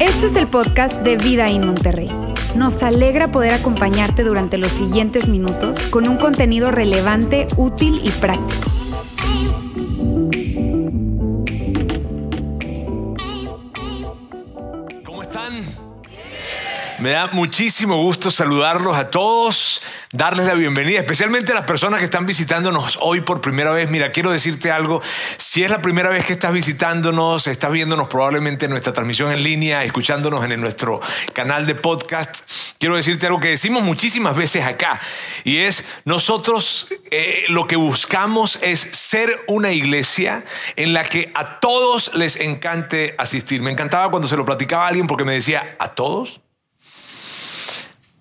Este es el podcast de Vida en Monterrey. Nos alegra poder acompañarte durante los siguientes minutos con un contenido relevante, útil y práctico. Me da muchísimo gusto saludarlos a todos darles la bienvenida, especialmente a las personas que están visitándonos hoy por primera vez. Mira, quiero decirte algo. Si es la primera vez que estás visitándonos, estás viéndonos probablemente en nuestra transmisión en línea, escuchándonos en nuestro canal de podcast, quiero decirte algo que decimos muchísimas veces acá. Y es, nosotros eh, lo que buscamos es ser una iglesia en la que a todos les encante asistir. Me encantaba cuando se lo platicaba a alguien porque me decía, ¿a todos?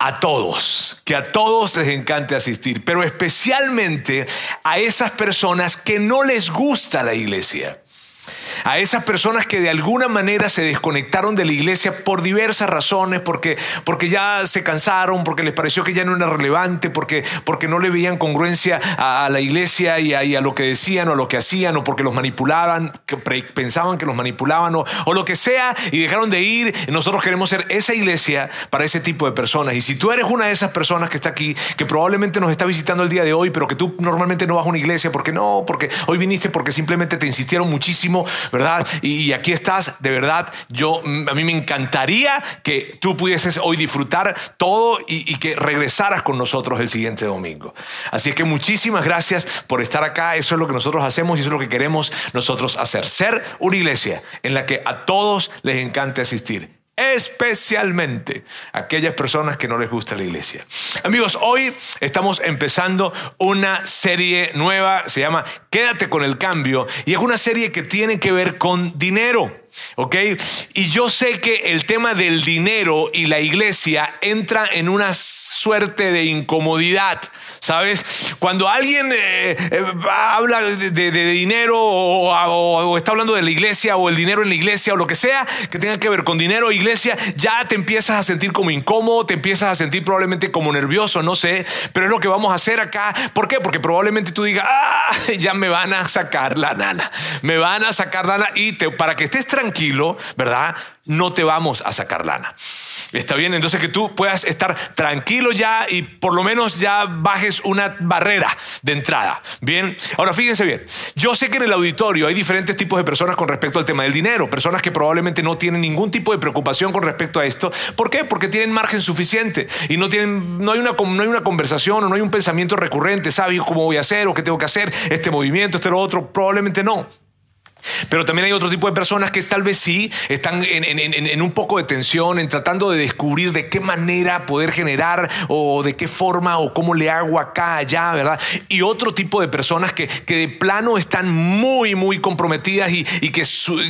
A todos, que a todos les encante asistir, pero especialmente a esas personas que no les gusta la iglesia a esas personas que de alguna manera se desconectaron de la iglesia por diversas razones, porque, porque ya se cansaron, porque les pareció que ya no era relevante, porque, porque no le veían congruencia a, la iglesia y a, lo que decían o a lo que hacían, o porque los manipulaban, que pensaban que los manipulaban, o, o lo que sea, y dejaron de ir. Nosotros queremos ser esa iglesia para ese tipo de personas. Y si tú eres una de esas personas que está aquí, que probablemente nos está visitando el día de hoy, pero que tú normalmente no vas a una iglesia, porque no, porque hoy viniste porque simplemente te insistieron muchísimo, ¿verdad? Y, aquí estás, de verdad, yo, mm, a mí me encantaría que tú pudieses hoy disfrutar todo y, y que regresaras con nosotros el siguiente domingo. Así es que muchísimas gracias por estar acá, eso es lo que nosotros hacemos y eso es lo que queremos nosotros hacer, ser una iglesia en la que a todos les encante asistir especialmente aquellas personas que no les gusta la iglesia. Amigos, hoy estamos empezando una serie nueva, se llama Quédate con el cambio, y es una serie que tiene que ver con dinero. ¿ok? Y yo sé que el tema del dinero y la iglesia entra en una suerte de incomodidad. ¿Sabes? Cuando alguien eh, eh, habla de, dinero o, está hablando de la iglesia o el dinero en la iglesia o lo que sea que tenga que ver con dinero o iglesia, ya te empiezas a sentir como incómodo, te empiezas a sentir probablemente como nervioso, no sé, pero es lo que vamos a hacer acá. ¿Por qué? Porque probablemente tú digas, ah, ya me van a sacar la nana, me van a sacar lana y te, para que estés tranquilo, ¿verdad? No te vamos a sacar lana. Está bien, entonces que tú puedas estar tranquilo ya y por lo menos ya bajes una barrera de entrada. Bien, ahora fíjense bien, yo sé que en el auditorio hay diferentes tipos de personas con respecto al tema del dinero, personas que probablemente no tienen ningún tipo de preocupación con respecto a esto. ¿Por qué? Porque tienen margen suficiente y no, tienen, no, hay, una, no hay una conversación o no hay un pensamiento recurrente, ¿sabes cómo voy a hacer o qué tengo que hacer? Este movimiento, este lo otro, probablemente no. Pero también hay otro tipo de personas que tal vez sí están en, un poco de tensión, en tratando de descubrir de qué manera poder generar o de qué forma o cómo le hago acá, allá, ¿verdad? Y otro tipo de personas que, de plano están muy, muy comprometidas y, que,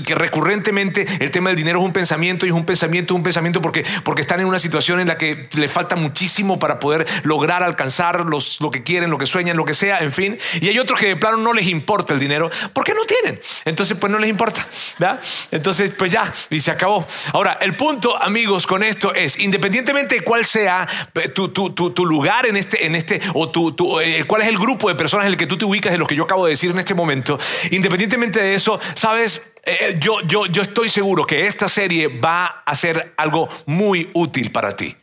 que, recurrentemente el tema del dinero es un pensamiento y es un pensamiento, un pensamiento porque, porque están en una situación en la que le falta muchísimo para poder lograr alcanzar los, lo que quieren, lo que sueñan, lo que sea, en fin. Y hay otros que de plano no les importa el dinero porque no tienen. Entonces, entonces pues no les importa, ¿verdad? Entonces pues ya, y se acabó. Ahora, el punto, amigos, con esto es, independientemente de cuál sea tu, tu, tu, lugar en este, en este o tu, eh, cuál es el grupo de personas en el que tú te ubicas de lo que yo acabo de decir en este momento, independientemente de eso, sabes, eh, yo, yo, yo estoy seguro que esta serie va a ser algo muy útil para ti.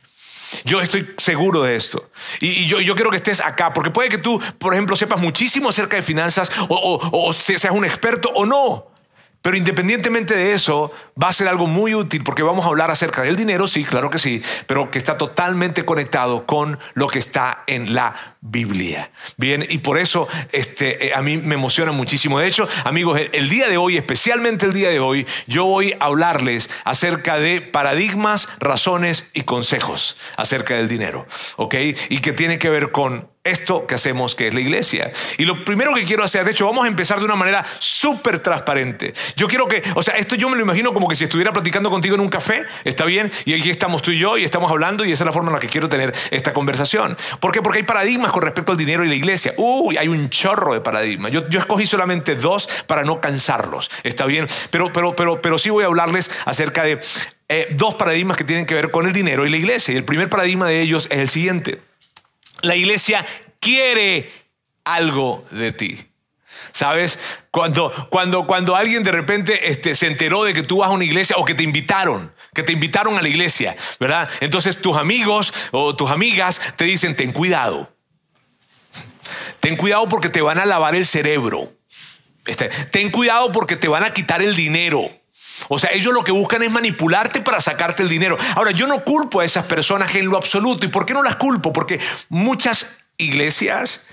Yo estoy seguro de esto. Y, yo, yo, quiero que estés acá, porque puede que tú, por ejemplo, sepas muchísimo acerca de finanzas o, o seas un experto o no. Pero independientemente de eso, va a ser algo muy útil porque vamos a hablar acerca del dinero, sí, claro que sí, pero que está totalmente conectado con lo que está en la Biblia. Bien, y por eso este, eh, a mí me emociona muchísimo. De hecho, amigos, el día de hoy, especialmente el día de hoy, yo voy a hablarles acerca de paradigmas, razones y consejos acerca del dinero, ¿ok? Y que tiene que ver con esto que hacemos que es la iglesia. Y lo primero que quiero hacer, de hecho, vamos a empezar de una manera súper transparente. Yo quiero que, o sea, esto yo me lo imagino como que si estuviera platicando contigo en un café, ¿está bien? Y aquí estamos tú y yo y estamos hablando y esa es la forma en la que quiero tener esta conversación. ¿Por qué? Porque hay paradigmas con respecto al dinero y la iglesia. Uy, hay un chorro de paradigmas. Yo, yo escogí solamente dos para no cansarlos, ¿está bien? Pero, pero, pero, pero sí voy a hablarles acerca de eh, dos paradigmas que tienen que ver con el dinero y la iglesia. Y el primer paradigma de ellos es el siguiente. La iglesia quiere algo de ti. ¿Sabes? Cuando, cuando, cuando alguien de repente este, se enteró de que tú vas a una iglesia o que te invitaron, que te invitaron a la iglesia, ¿verdad? Entonces tus amigos o tus amigas te dicen, ten cuidado. Ten cuidado porque te van a lavar el cerebro. Este, ten cuidado porque te van a quitar el dinero. O sea, ellos lo que buscan es manipularte para sacarte el dinero. Ahora, yo no culpo a esas personas en lo absoluto. ¿Y por qué no las culpo? Porque muchas iglesias,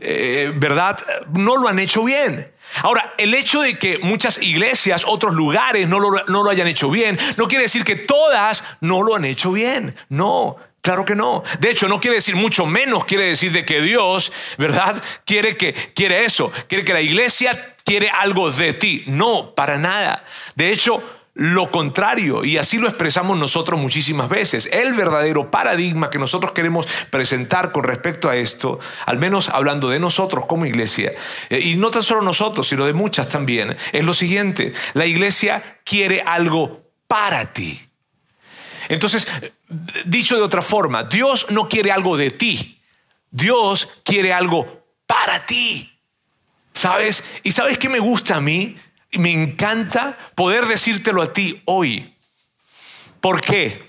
eh, ¿verdad? No lo han hecho bien. Ahora, el hecho de que muchas iglesias, otros lugares no lo, no lo hayan hecho bien, no quiere decir que todas no lo han hecho bien. No, Claro que no. De hecho, no quiere decir mucho menos, quiere decir de que Dios, ¿verdad? Quiere que quiere eso, quiere que la iglesia quiere algo de ti. No, para nada. De hecho, lo contrario, y así lo expresamos nosotros muchísimas veces. El verdadero paradigma que nosotros queremos presentar con respecto a esto, al menos hablando de nosotros como iglesia, eh, y no tan solo nosotros, sino de muchas también, es lo siguiente, la iglesia quiere algo para ti. Entonces, dicho de otra forma, Dios no quiere algo de ti, Dios quiere algo para ti. ¿Sabes? ¿Y sabes qué me gusta a mí? Me encanta poder decírtelo a ti hoy. ¿Por qué?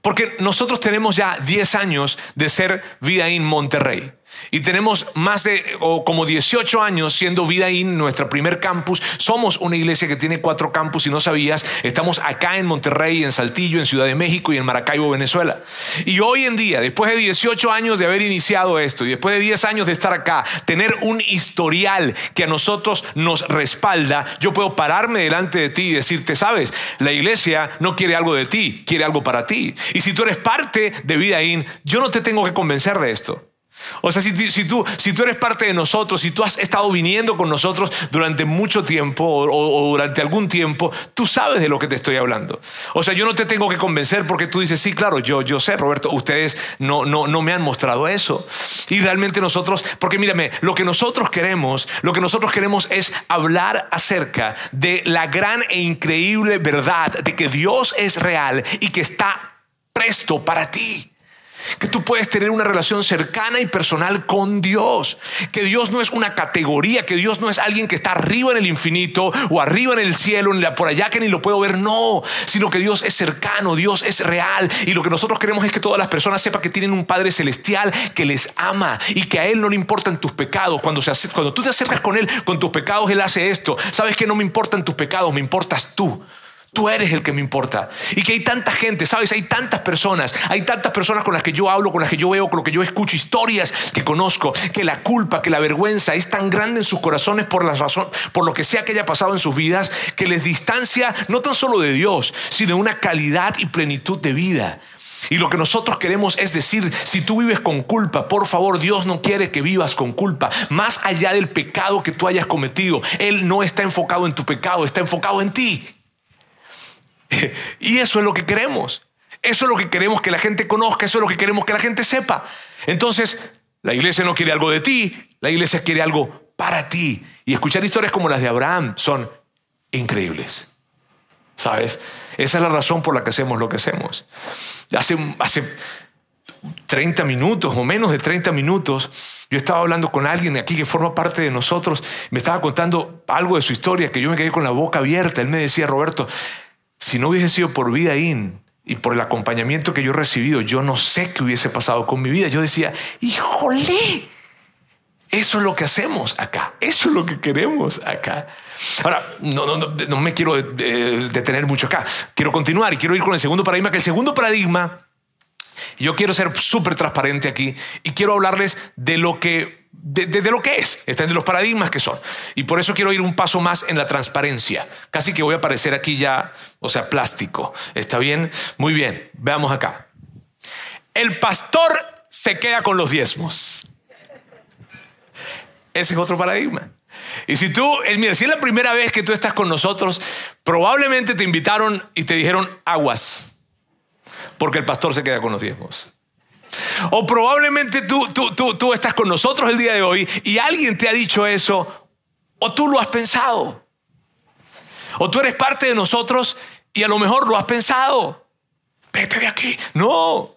Porque nosotros tenemos ya 10 años de ser Vida en Monterrey. Y tenemos más de o como 18 años siendo Vida In, nuestra primer campus. Somos una iglesia que tiene cuatro campus, y no sabías. Estamos acá en Monterrey, en Saltillo, en Ciudad de México y en Maracaibo, Venezuela. Y hoy en día, después de 18 años de haber iniciado esto y después de 10 años de estar acá, tener un historial que a nosotros nos respalda, yo puedo pararme delante de ti y decirte, sabes, la iglesia no quiere algo de ti, quiere algo para ti. Y si tú eres parte de Vida In, yo no te tengo que convencer de esto. O sea, si, tú, si tú eres parte de nosotros, si tú has estado viniendo con nosotros durante mucho tiempo o, durante algún tiempo, tú sabes de lo que te estoy hablando. O sea, yo no te tengo que convencer porque tú dices, sí, claro, yo, yo sé, Roberto, ustedes no, no, no me han mostrado eso. Y realmente nosotros, porque mírame, lo que nosotros queremos, lo que nosotros queremos es hablar acerca de la gran e increíble verdad de que Dios es real y que está presto para ti que tú puedes tener una relación cercana y personal con Dios, que Dios no es una categoría, que Dios no es alguien que está arriba en el infinito o arriba en el cielo, por allá que ni lo puedo ver, no, sino que Dios es cercano, Dios es real y lo que nosotros queremos es que todas las personas sepan que tienen un Padre celestial que les ama y que a Él no le importan tus pecados. Cuando, se, cuando tú te acercas con Él, con tus pecados, Él hace esto. Sabes que no me importan tus pecados, me importas tú. Tú eres el que me importa. Y que hay tanta gente, ¿sabes? Hay tantas personas, hay tantas personas con las que yo hablo, con las que yo veo, con las que yo escucho, historias que conozco, que la culpa, que la vergüenza es tan grande en sus corazones por la razón, por lo que sea que haya pasado en sus vidas, que les distancia no tan solo de Dios, sino de una calidad y plenitud de vida. Y lo que nosotros queremos es decir, si tú vives con culpa, por favor, Dios no quiere que vivas con culpa. Más allá del pecado que tú hayas cometido, Él no está enfocado en tu pecado, está enfocado en ti. Y eso es lo que queremos. Eso es lo que queremos que la gente conozca, eso es lo que queremos que la gente sepa. Entonces, la iglesia no quiere algo de ti, la iglesia quiere algo para ti. Y escuchar historias como las de Abraham son increíbles. ¿Sabes? Esa es la razón por la que hacemos lo que hacemos. Hace, hace 30 minutos o menos de 30 minutos, yo estaba hablando con alguien aquí que forma parte de nosotros, me estaba contando algo de su historia que yo me quedé con la boca abierta. Él me decía, Roberto, si no hubiese sido por Vida In y por el acompañamiento que yo he recibido, yo no sé qué hubiese pasado con mi vida. Yo decía, híjole, eso es lo que hacemos acá, eso es lo que queremos acá. Ahora, no, no, no, me quiero eh, detener mucho acá, quiero continuar y quiero ir con el segundo paradigma, que el segundo paradigma, yo quiero ser súper transparente aquí y quiero hablarles de lo que de, lo que es, de los paradigmas que son. Y por eso quiero ir un paso más en la transparencia. Casi que voy a aparecer aquí ya, o sea, plástico. ¿Está bien? Muy bien, veamos acá. El pastor se queda con los diezmos. Ese es otro paradigma. Y si tú, eh, mira, si es la primera vez que tú estás con nosotros, probablemente te invitaron y te dijeron aguas, porque el pastor se queda con los diezmos. O probablemente tú, tú, tú, estás con nosotros el día de hoy y alguien te ha dicho eso, o tú lo has pensado. O tú eres parte de nosotros y a lo mejor lo has pensado. Vete de aquí. No.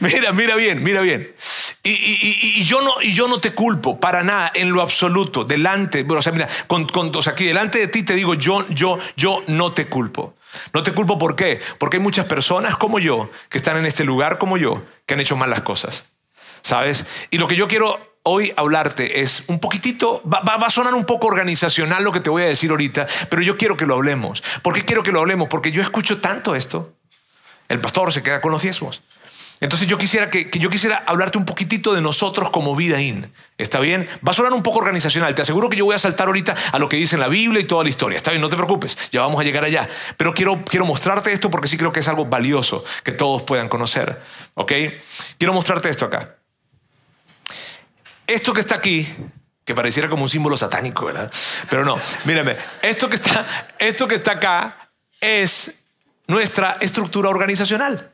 Mira, mira bien, mira bien. Y, yo no, y yo no te culpo para nada, en lo absoluto, delante, o sea, mira, con, aquí delante de ti te digo, yo, yo, yo no te culpo. No te culpo ¿por qué? Porque hay muchas personas como yo, que están en este lugar como yo, que han hecho mal las cosas. ¿Sabes? Y lo que yo quiero hoy hablarte es un poquitito, va, va, a sonar un poco organizacional lo que te voy a decir ahorita, pero yo quiero que lo hablemos. ¿Por qué quiero que lo hablemos? Porque yo escucho tanto esto. El pastor se queda con los diezmos. Entonces yo quisiera que, yo quisiera hablarte un poquitito de nosotros como vida in. ¿Está bien? Va a sonar un poco organizacional. Te aseguro que yo voy a saltar ahorita a lo que dice en la Biblia y toda la historia. Está bien, no te preocupes. Ya vamos a llegar allá. Pero quiero, quiero mostrarte esto porque sí creo que es algo valioso que todos puedan conocer. ¿Ok? Quiero mostrarte esto acá. Esto que está aquí, que pareciera como un símbolo satánico, ¿verdad? Pero no, mírame, esto que está, esto que está acá es nuestra estructura organizacional.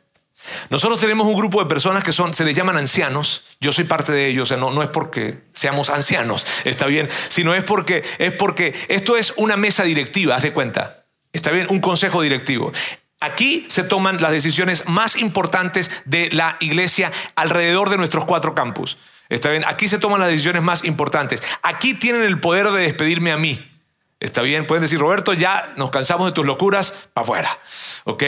Nosotros tenemos un grupo de personas que son, se les llaman ancianos. Yo soy parte de ellos, no, no es porque seamos ancianos, está bien, sino es porque, es porque esto es una mesa directiva, haz de cuenta. Está bien, un consejo directivo. Aquí se toman las decisiones más importantes de la iglesia alrededor de nuestros cuatro campus. Está bien, aquí se toman las decisiones más importantes. Aquí tienen el poder de despedirme a mí. Está bien, pueden decir, Roberto, ya nos cansamos de tus locuras, para afuera. ¿Ok?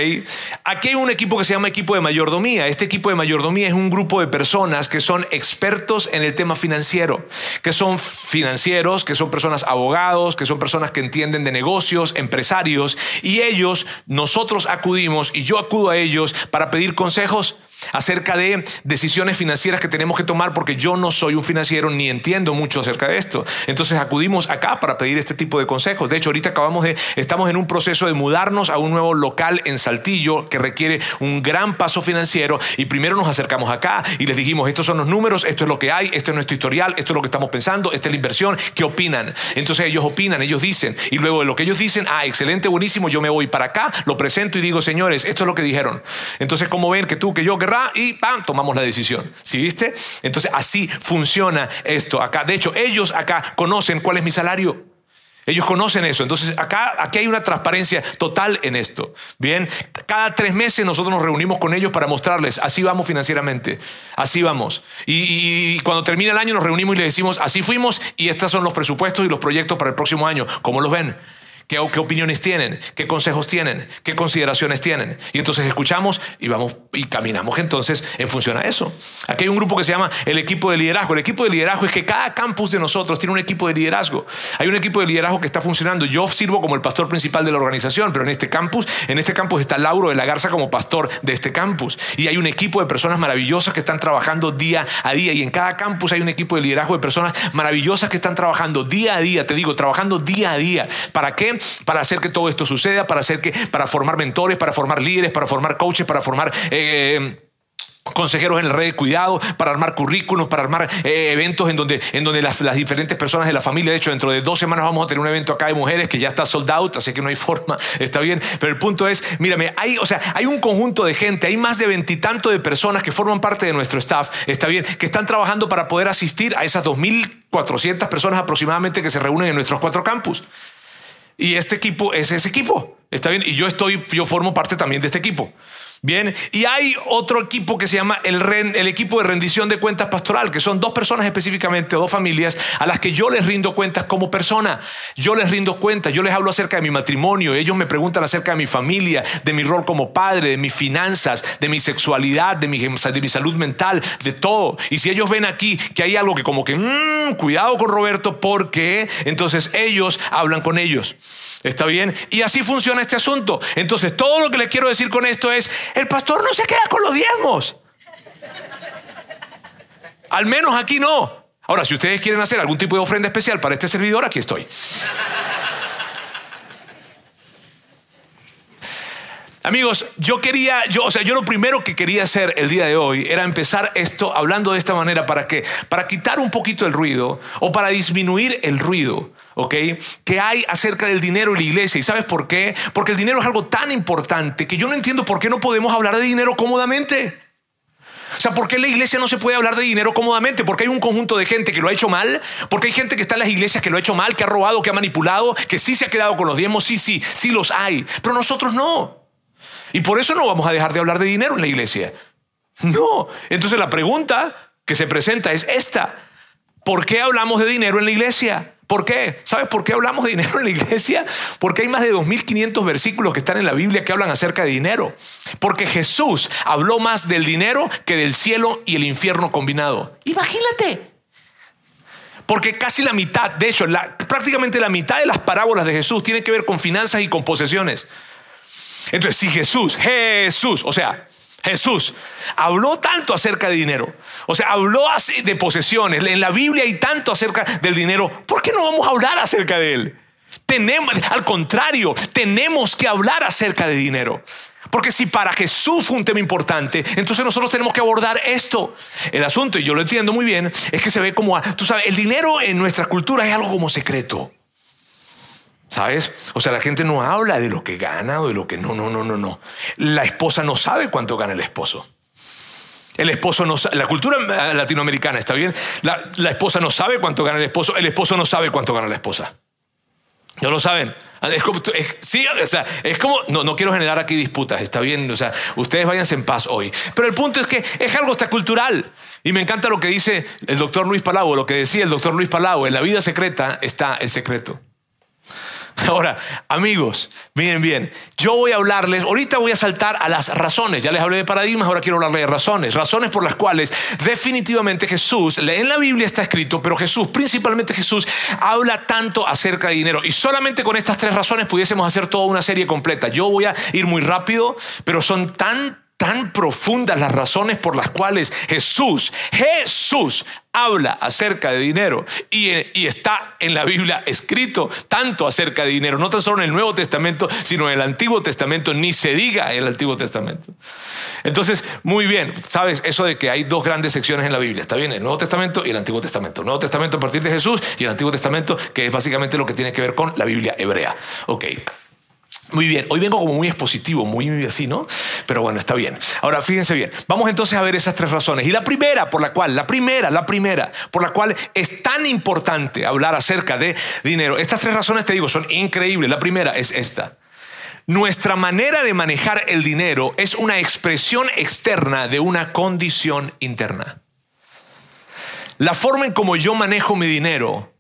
Aquí hay un equipo que se llama equipo de mayordomía. Este equipo de mayordomía es un grupo de personas que son expertos en el tema financiero, que son financieros, que son personas abogados, que son personas que entienden de negocios, empresarios, y ellos, nosotros acudimos y yo acudo a ellos para pedir consejos acerca de decisiones financieras que tenemos que tomar porque yo no soy un financiero ni entiendo mucho acerca de esto. Entonces acudimos acá para pedir este tipo de consejos. De hecho, ahorita acabamos de, estamos en un proceso de mudarnos a un nuevo local en Saltillo que requiere un gran paso financiero y primero nos acercamos acá y les dijimos, estos son los números, esto es lo que hay, esto es nuestro historial, esto es lo que estamos pensando, esta es la inversión, ¿qué opinan? Entonces ellos opinan, ellos dicen y luego de lo que ellos dicen, ah, excelente, buenísimo, yo me voy para acá, lo presento y digo, señores, esto es lo que dijeron. Entonces, como ven que tú, que yo, que y ¡pam! tomamos la decisión. ¿Sí viste? Entonces así funciona esto acá. De hecho, ellos acá conocen cuál es mi salario. Ellos conocen eso. Entonces, acá, aquí hay una transparencia total en esto. Bien, cada tres meses nosotros nos reunimos con ellos para mostrarles, así vamos financieramente, así vamos. Y, y, cuando termina el año nos reunimos y les decimos, así fuimos y estos son los presupuestos y los proyectos para el próximo año. ¿Cómo los ven? ¿Qué, opiniones tienen? ¿Qué consejos tienen? ¿Qué consideraciones tienen? Y entonces escuchamos y vamos y caminamos entonces en función a eso. Aquí hay un grupo que se llama el equipo de liderazgo. El equipo de liderazgo es que cada campus de nosotros tiene un equipo de liderazgo. Hay un equipo de liderazgo que está funcionando. Yo sirvo como el pastor principal de la organización, pero en este campus, en este campus está Lauro de la Garza como pastor de este campus. Y hay un equipo de personas maravillosas que están trabajando día a día. Y en cada campus hay un equipo de liderazgo de personas maravillosas que están trabajando día a día, te digo, trabajando día a día. ¿Para qué? Para hacer que todo esto suceda, para hacer que, para formar mentores, para formar líderes, para formar coaches, para formar eh, consejeros en el red de cuidado, para armar currículos, para armar eh, eventos en donde, en donde las, diferentes personas de la familia, de hecho, dentro de dos semanas vamos a tener un evento acá de mujeres que ya está sold out, así que no hay forma, está bien, pero el punto es, mírame, hay, o sea, hay un conjunto de gente, hay más de veintitantos de personas que forman parte de nuestro staff, está bien, que están trabajando para poder asistir a esas 2.400 personas aproximadamente que se reúnen en nuestros cuatro campus. Y este equipo es ese equipo. Está bien. Y yo estoy, yo formo parte también de este equipo. Bien, y hay otro equipo que se llama el, el, equipo de rendición de cuentas pastoral, que son dos personas específicamente, dos familias, a las que yo les rindo cuentas como persona. Yo les rindo cuentas, yo les hablo acerca de mi matrimonio, ellos me preguntan acerca de mi familia, de mi rol como padre, de mis finanzas, de mi sexualidad, de mi, salud mental, de todo. Y si ellos ven aquí que hay algo que como que, mmm, cuidado con Roberto, porque entonces ellos hablan con ellos. ¿Está bien? Y así funciona este asunto. Entonces, todo lo que les quiero decir con esto es, el pastor no se queda con los diezmos. Al menos aquí no. Ahora, si ustedes quieren hacer algún tipo de ofrenda especial para este servidor, aquí estoy. Amigos, yo quería, yo, o sea, yo lo primero que quería hacer el día de hoy era empezar esto hablando de esta manera para que, para quitar un poquito el ruido o para disminuir el ruido, ¿ok? Que hay acerca del dinero y la iglesia. ¿Y sabes por qué? Porque el dinero es algo tan importante que yo no entiendo por qué no podemos hablar de dinero cómodamente. O sea, ¿por qué en la iglesia no se puede hablar de dinero cómodamente? Porque hay un conjunto de gente que lo ha hecho mal, porque hay gente que está en las iglesias que lo ha hecho mal, que ha robado, que ha manipulado, que sí se ha quedado con los diezmos, sí, sí, sí los hay, pero nosotros no. Y por eso no vamos a dejar de hablar de dinero en la iglesia. No. Entonces la pregunta que se presenta es esta. ¿Por qué hablamos de dinero en la iglesia? ¿Por qué? ¿Sabes por qué hablamos de dinero en la iglesia? Porque hay más de 2.500 versículos que están en la Biblia que hablan acerca de dinero. Porque Jesús habló más del dinero que del cielo y el infierno combinado. Imagínate. Porque casi la mitad, de hecho, prácticamente la mitad de las parábolas de Jesús tiene que ver con finanzas y con posesiones. Entonces, si Jesús, Jesús, o sea, Jesús habló tanto acerca de dinero, o sea, habló así de posesiones, en la Biblia hay tanto acerca del dinero, ¿por qué no vamos a hablar acerca de él? Tenemos, al contrario, tenemos que hablar acerca de dinero. Porque si para Jesús fue un tema importante, entonces nosotros tenemos que abordar esto. El asunto, y yo lo entiendo muy bien, es que se ve como, tú sabes, el dinero en nuestra cultura es algo como secreto. ¿Sabes? O sea, la gente no habla de lo que gana o de lo que no, no, no, no, no. La esposa no sabe cuánto gana el esposo. El esposo no sabe, la cultura latinoamericana, ¿está bien? La, la, esposa no sabe cuánto gana el esposo, el esposo no sabe cuánto gana la esposa. ¿No lo saben? Es como, sí, o sea, es como, no, no quiero generar aquí disputas, está bien, o sea, ustedes váyanse en paz hoy. Pero el punto es que es algo hasta cultural. Y me encanta lo que dice el doctor Luis Palau, lo que decía el doctor Luis Palau, en la vida secreta está el secreto. Ahora, amigos, miren bien, yo voy a hablarles, ahorita voy a saltar a las razones, ya les hablé de paradigmas, ahora quiero hablarles de razones, razones por las cuales definitivamente Jesús, en la Biblia está escrito, pero Jesús, principalmente Jesús, habla tanto acerca de dinero. Y solamente con estas tres razones pudiésemos hacer toda una serie completa. Yo voy a ir muy rápido, pero son tan tan profundas las razones por las cuales Jesús, Jesús habla acerca de dinero y, está en la Biblia escrito tanto acerca de dinero, no tan solo en el Nuevo Testamento, sino en el Antiguo Testamento, ni se diga en el Antiguo Testamento. Entonces, muy bien, sabes eso de que hay dos grandes secciones en la Biblia, está bien, el Nuevo Testamento y el Antiguo Testamento. El Nuevo Testamento a partir de Jesús y el Antiguo Testamento, que es básicamente lo que tiene que ver con la Biblia hebrea. Ok. Muy bien, hoy vengo como muy expositivo, muy así, ¿no? Pero bueno, está bien. Ahora, fíjense bien, vamos entonces a ver esas tres razones. Y la primera por la cual, la primera, la primera, por la cual es tan importante hablar acerca de dinero. Estas tres razones, te digo, son increíbles. La primera es esta. Nuestra manera de manejar el dinero es una expresión externa de una condición interna. La forma en como yo manejo mi dinero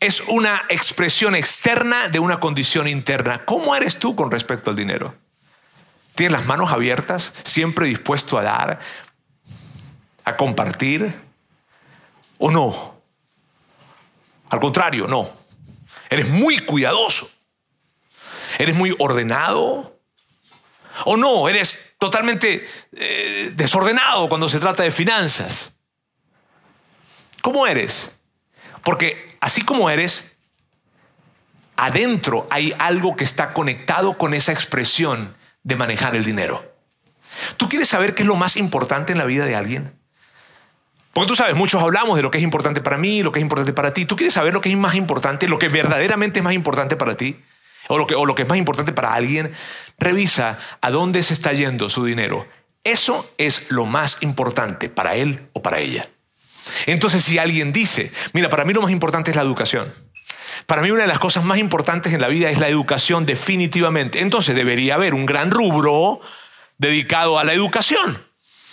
es una expresión externa de una condición interna. ¿Cómo eres tú con respecto al dinero? ¿Tienes las manos abiertas, siempre dispuesto a dar, a compartir? ¿O no? Al contrario, no. Eres muy cuidadoso. Eres muy ordenado. ¿O no? Eres totalmente eh, desordenado cuando se trata de finanzas. ¿Cómo eres? Porque así como eres, adentro hay algo que está conectado con esa expresión de manejar el dinero. ¿Tú quieres saber qué es lo más importante en la vida de alguien? Porque tú sabes, muchos hablamos de lo que es importante para mí, lo que es importante para ti. ¿Tú quieres saber lo que es más importante, lo que verdaderamente es más importante para ti? O lo que, o lo que es más importante para alguien. Revisa a dónde se está yendo su dinero. Eso es lo más importante para él o para ella. Entonces, si alguien dice, mira, para mí lo más importante es la educación. Para mí una de las cosas más importantes en la vida es la educación definitivamente. Entonces debería haber un gran rubro dedicado a la educación.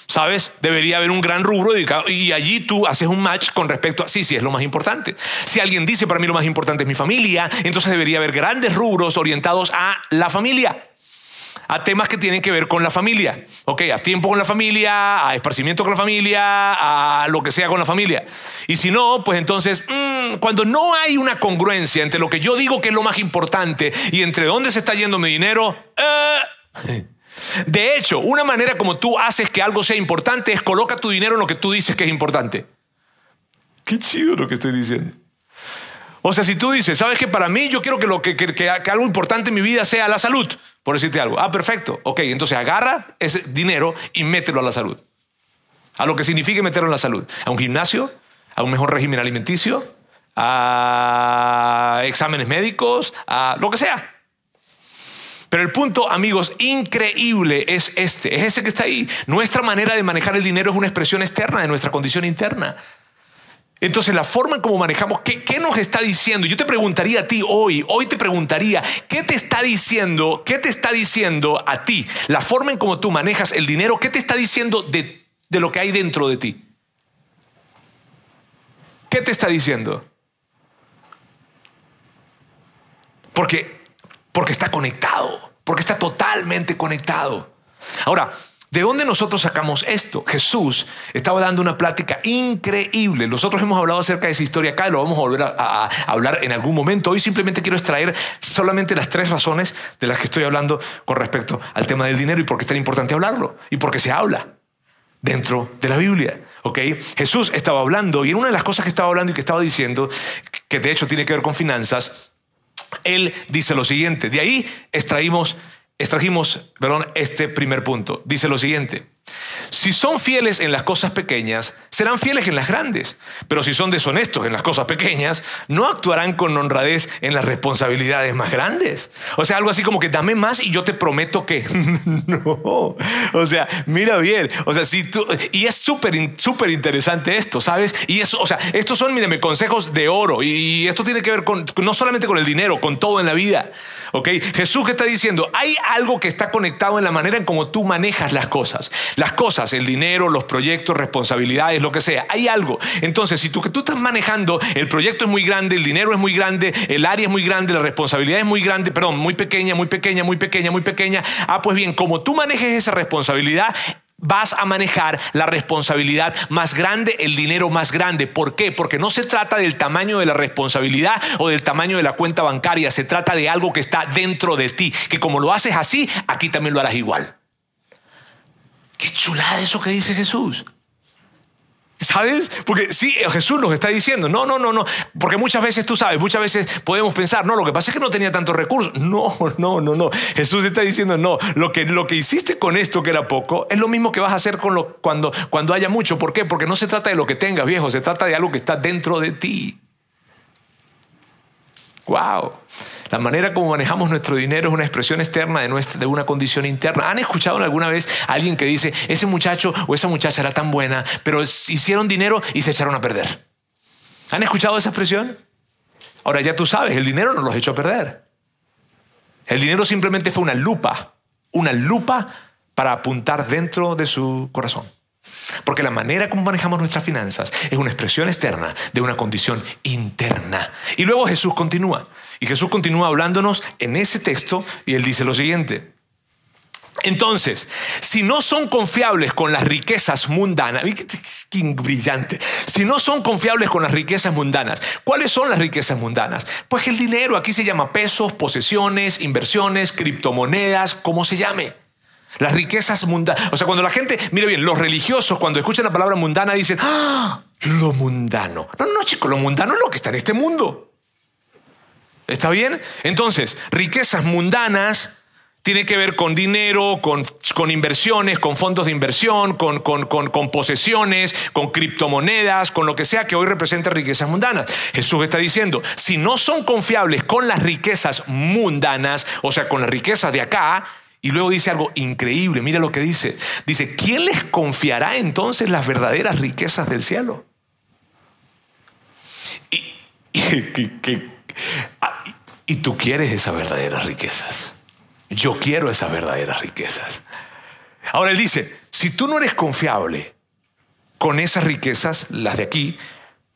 ¿Sabes? Debería haber un gran rubro dedicado y allí tú haces un match con respecto a, sí, sí, es lo más importante. Si alguien dice, para mí lo más importante es mi familia, entonces debería haber grandes rubros orientados a la familia a temas que tienen que ver con la familia. Ok, a tiempo con la familia, a esparcimiento con la familia, a lo que sea con la familia. Y si no, pues entonces, mm, cuando no hay una congruencia entre lo que yo digo que es lo más importante y entre dónde se está yendo mi dinero, eh, de hecho, una manera como tú haces que algo sea importante es coloca tu dinero en lo que tú dices que es importante. Qué chido lo que estoy diciendo. O sea, si tú dices, sabes que para mí yo quiero que, lo, que, que, algo importante en mi vida sea la salud, por decirte algo. Ah, perfecto. Ok, entonces agarra ese dinero y mételo a la salud. A lo que signifique meterlo en la salud. A un gimnasio, a un mejor régimen alimenticio, a exámenes médicos, a lo que sea. Pero el punto, amigos, increíble es este, es ese que está ahí. Nuestra manera de manejar el dinero es una expresión externa de nuestra condición interna. Entonces, la forma en cómo manejamos, ¿qué, ¿qué, nos está diciendo? Yo te preguntaría a ti hoy, hoy te preguntaría, ¿qué te está diciendo? ¿Qué te está diciendo a ti? La forma en cómo tú manejas el dinero, ¿qué te está diciendo de, de lo que hay dentro de ti? qué te está diciendo? Porque, porque está conectado, porque está totalmente conectado. Ahora, ¿De dónde nosotros sacamos esto? Jesús estaba dando una plática increíble. Nosotros hemos hablado acerca de esa historia acá y lo vamos a volver a, hablar en algún momento. Hoy simplemente quiero extraer solamente las tres razones de las que estoy hablando con respecto al tema del dinero y por qué es tan importante hablarlo y por qué se habla dentro de la Biblia. ¿ok? Jesús estaba hablando y en una de las cosas que estaba hablando y que estaba diciendo, que de hecho tiene que ver con finanzas, él dice lo siguiente, de ahí extraímos extrajimos, perdón, este primer punto. Dice lo siguiente. Si son fieles en las cosas pequeñas, serán fieles en las grandes. Pero si son deshonestos en las cosas pequeñas, no actuarán con honradez en las responsabilidades más grandes. O sea, algo así como que dame más y yo te prometo que no. O sea, mira bien. O sea, si tú y es súper súper interesante esto, ¿sabes? Y eso, o sea, estos son, mírame, consejos de oro y esto tiene que ver con no solamente con el dinero, con todo en la vida. ¿Ok? Jesús está diciendo, hay algo que está conectado en la manera en cómo tú manejas las cosas. Las cosas, el dinero, los proyectos, responsabilidades, lo que sea. Hay algo. Entonces, si tú que tú estás manejando, el proyecto es muy grande, el dinero es muy grande, el área es muy grande, la responsabilidad es muy grande, perdón, muy pequeña, muy pequeña, muy pequeña, muy pequeña. Ah, pues bien, como tú manejes esa responsabilidad, vas a manejar la responsabilidad más grande, el dinero más grande. ¿Por qué? Porque no se trata del tamaño de la responsabilidad o del tamaño de la cuenta bancaria, se trata de algo que está dentro de ti, que como lo haces así, aquí también lo harás igual. Qué chulada eso que dice Jesús. ¿Sabes? Porque sí, Jesús nos está diciendo, no, no, no, no, porque muchas veces tú sabes, muchas veces podemos pensar, no, lo que pasa es que no tenía tantos recursos. No, no, no, no. Jesús está diciendo, no, lo que, lo que hiciste con esto que era poco, es lo mismo que vas a hacer con lo, cuando, cuando haya mucho. ¿Por qué? Porque no se trata de lo que tengas, viejo, se trata de algo que está dentro de ti. Wow. La manera como manejamos nuestro dinero es una expresión externa de, una condición interna. ¿Han escuchado alguna vez a alguien que dice, ese muchacho o esa muchacha era tan buena, pero hicieron dinero y se echaron a perder? ¿Han escuchado esa expresión? Ahora ya tú sabes, el dinero no los echó a perder. El dinero simplemente fue una lupa, una lupa para apuntar dentro de su corazón. Porque la manera como manejamos nuestras finanzas es una expresión externa de una condición interna. Y luego Jesús continúa. Y Jesús continúa hablándonos en ese texto y él dice lo siguiente. Entonces, si no son confiables con las riquezas mundanas, qué brillante, si no son confiables con las riquezas mundanas, ¿cuáles son las riquezas mundanas? Pues el dinero, aquí se llama pesos, posesiones, inversiones, criptomonedas, como se llame. Las riquezas mundanas. O sea, cuando la gente, mire bien, los religiosos cuando escuchan la palabra mundana dicen, ¡Ah! Lo mundano. No, no, chicos, lo mundano es lo que está en este mundo. ¿Está bien? Entonces, riquezas mundanas tiene que ver con dinero, con, con inversiones, con fondos de inversión, con, con, con, posesiones, con criptomonedas, con lo que sea que hoy representa riquezas mundanas. Jesús está diciendo, si no son confiables con las riquezas mundanas, o sea, con las riquezas de acá, y luego dice algo increíble, mira lo que dice. Dice, ¿quién les confiará entonces las verdaderas riquezas del cielo? Y, ah, y, tú quieres esas verdaderas riquezas. Yo quiero esas verdaderas riquezas. Ahora él dice, si tú no eres confiable con esas riquezas, las de aquí,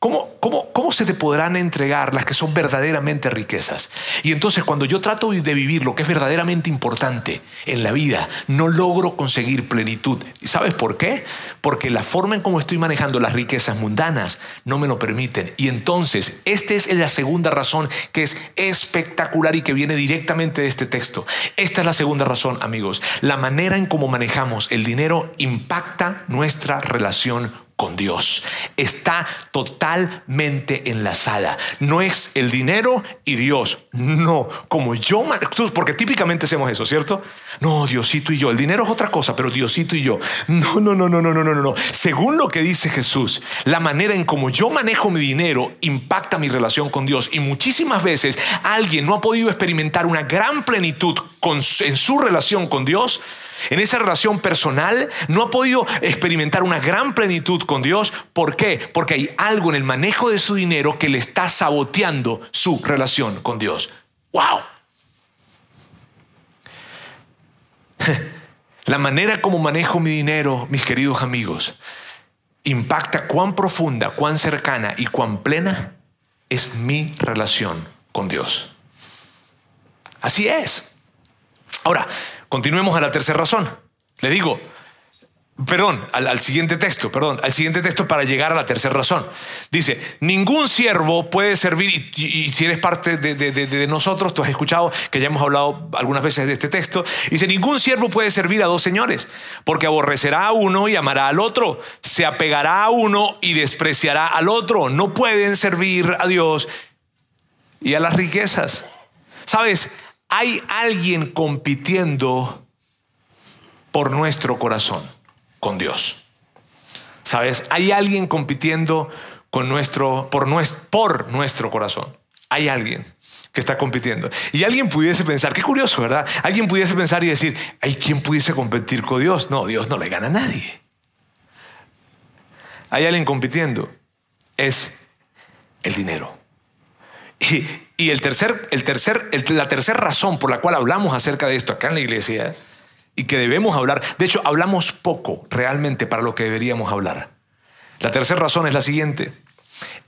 ¿Cómo, cómo, se te podrán entregar las que son verdaderamente riquezas? Y entonces cuando yo trato de vivir lo que es verdaderamente importante en la vida, no logro conseguir plenitud. ¿Y sabes por qué? Porque la forma en cómo estoy manejando las riquezas mundanas no me lo permiten. Y entonces, esta es la segunda razón que es espectacular y que viene directamente de este texto. Esta es la segunda razón, amigos. La manera en cómo manejamos el dinero impacta nuestra relación con Dios. Está totalmente enlazada. No es el dinero y Dios. No, como yo, porque típicamente hacemos eso, ¿cierto? No, Diosito y yo. El dinero es otra cosa, pero Diosito y yo. No, no, no, no, no, no, no, no. Según lo que dice Jesús, la manera en como yo manejo mi dinero impacta mi relación con Dios. Y muchísimas veces alguien no ha podido experimentar una gran plenitud en su relación con Dios en esa relación personal no ha podido experimentar una gran plenitud con Dios. ¿Por qué? Porque hay algo en el manejo de su dinero que le está saboteando su relación con Dios. ¡Wow! La manera como manejo mi dinero, mis queridos amigos, impacta cuán profunda, cuán cercana y cuán plena es mi relación con Dios. Así es. Ahora, continuemos a la tercera razón. Le digo, Perdón, al, siguiente texto, perdón, al siguiente texto para llegar a la tercera razón. Dice, ningún siervo puede servir, y, si eres parte de, nosotros, tú has escuchado que ya hemos hablado algunas veces de este texto, dice, ningún siervo puede servir a dos señores, porque aborrecerá a uno y amará al otro, se apegará a uno y despreciará al otro. No pueden servir a Dios y a las riquezas. Sabes, hay alguien compitiendo por nuestro corazón con Dios. ¿Sabes? Hay alguien compitiendo con nuestro, por, nuestro, por nuestro corazón. Hay alguien que está compitiendo. Y alguien pudiese pensar, qué curioso, ¿verdad? Alguien pudiese pensar y decir, ¿hay quien pudiese competir con Dios? No, Dios no le gana a nadie. Hay alguien compitiendo. Es el dinero. Y, el tercer, el tercer, la tercera razón por la cual hablamos acerca de esto acá en la iglesia y que debemos hablar. De hecho, hablamos poco realmente para lo que deberíamos hablar. La tercera razón es la siguiente.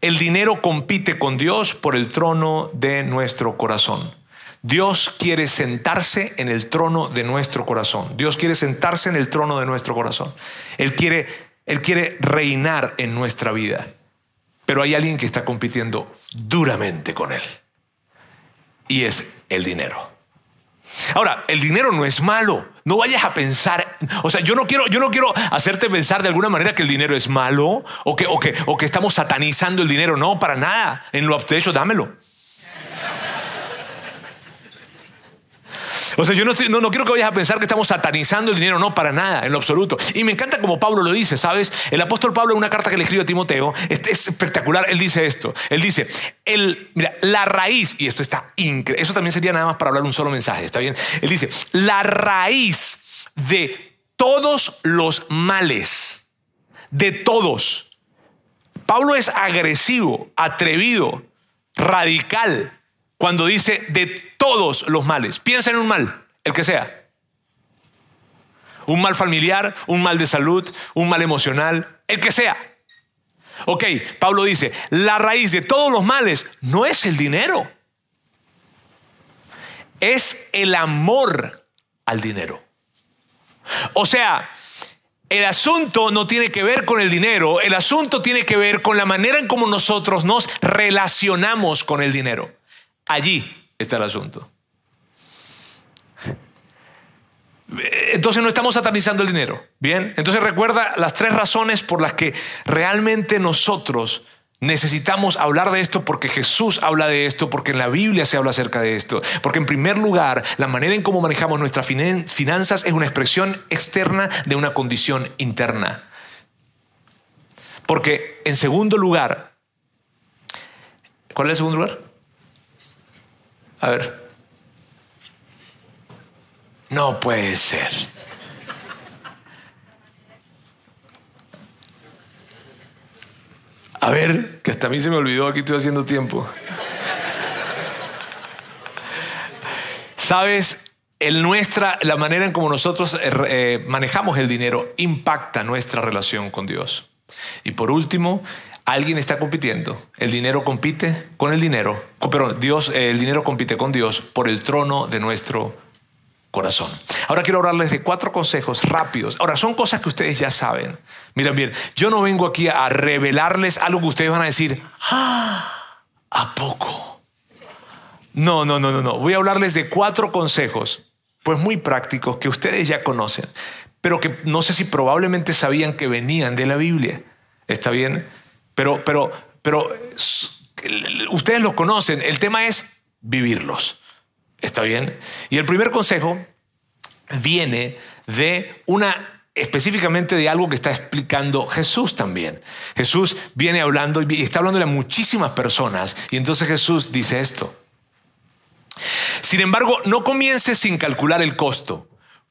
El dinero compite con Dios por el trono de nuestro corazón. Dios quiere sentarse en el trono de nuestro corazón. Dios quiere sentarse en el trono de nuestro corazón. Él quiere, él quiere reinar en nuestra vida. Pero hay alguien que está compitiendo duramente con Él. Y es el dinero. Ahora, el dinero no es malo. No vayas a pensar, o sea, yo no quiero, yo no quiero hacerte pensar de alguna manera que el dinero es malo o que, o que, o que estamos satanizando el dinero. No, para nada. En lo de hecho, dámelo. O sea, yo no, no, quiero que vayas a pensar que estamos satanizando el dinero, no, para nada, en lo absoluto. Y me encanta como Pablo lo dice, ¿sabes? El apóstol Pablo en una carta que le escribe a Timoteo, es, es espectacular, él dice esto, él dice, el, mira, la raíz, y esto está increíble, eso también sería nada más para hablar un solo mensaje, ¿está bien? Él dice, la raíz de todos los males, de todos. Pablo es agresivo, atrevido, radical, cuando dice de todos los males. Piensa en un mal, el que sea. Un mal familiar, un mal de salud, un mal emocional, el que sea. Ok, Pablo dice, la raíz de todos los males no es el dinero, es el amor al dinero. O sea, el asunto no tiene que ver con el dinero, el asunto tiene que ver con la manera en cómo nosotros nos relacionamos con el dinero. Allí está el asunto. Entonces no estamos satanizando el dinero. Bien, entonces recuerda las tres razones por las que realmente nosotros necesitamos hablar de esto porque Jesús habla de esto, porque en la Biblia se habla acerca de esto. Porque en primer lugar, la manera en cómo manejamos nuestras finanzas es una expresión externa de una condición interna. Porque en segundo lugar, ¿cuál es el segundo lugar? A ver. No puede ser. A ver, que hasta a mí se me olvidó, aquí estoy haciendo tiempo. Sabes, el nuestra, la manera en como nosotros eh, eh, manejamos el dinero impacta nuestra relación con Dios. Y por último, Alguien está compitiendo. El dinero compite con el dinero. Pero Dios, eh, el dinero compite con Dios por el trono de nuestro corazón. Ahora quiero hablarles de cuatro consejos rápidos. Ahora, son cosas que ustedes ya saben. Miren bien, yo no vengo aquí a revelarles algo que ustedes van a decir, ah, ¿a poco? No, no, no, no, no. Voy a hablarles de cuatro consejos, pues muy prácticos, que ustedes ya conocen, pero que no sé si probablemente sabían que venían de la Biblia. ¿Está bien? Pero, pero, pero ustedes los conocen. El tema es vivirlos. ¿Está bien? Y el primer consejo viene de una específicamente de algo que está explicando Jesús también. Jesús viene hablando y está hablando a muchísimas personas y entonces Jesús dice esto. Sin embargo, no comiences sin calcular el costo,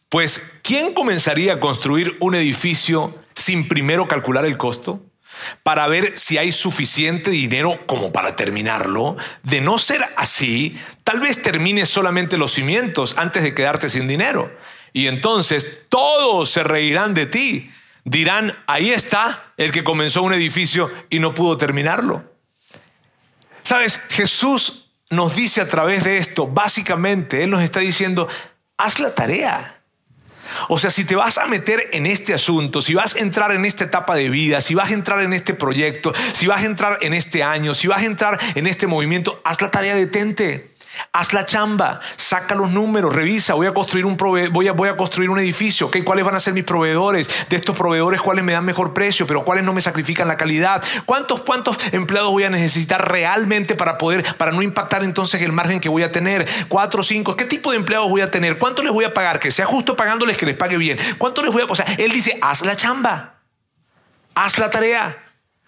pues ¿quién comenzaría a construir un edificio sin primero calcular el costo? Para ver si hay suficiente dinero como para terminarlo. De no ser así, tal vez termines solamente los cimientos antes de quedarte sin dinero. Y entonces todos se reirán de ti. dirán, ahí está el que comenzó un edificio y no pudo terminarlo. Sabes, Jesús nos dice a través de esto, básicamente, Él nos está diciendo, haz la tarea. O sea, si te vas a meter en este asunto, si vas a entrar en esta etapa de vida, si vas a entrar en este proyecto, si vas a entrar en este año, si vas a entrar en este movimiento, haz la tarea, detente. Haz la chamba, saca los números, revisa, voy a construir un, voy a, voy a construir un edificio, ¿cuáles van a ser mis proveedores? De estos proveedores, ¿cuáles me dan mejor precio? Pero ¿cuáles no me sacrifican la calidad? ¿Cuántos, cuántos empleados voy a necesitar realmente para poder, para no impactar entonces el margen que voy a tener? Cuatro, cinco, ¿qué tipo de empleados voy a tener? ¿Cuánto les voy a pagar? Que sea justo pagándoles, que les pague bien. ¿Cuánto les voy a, o sea, él dice, haz la chamba, haz la tarea.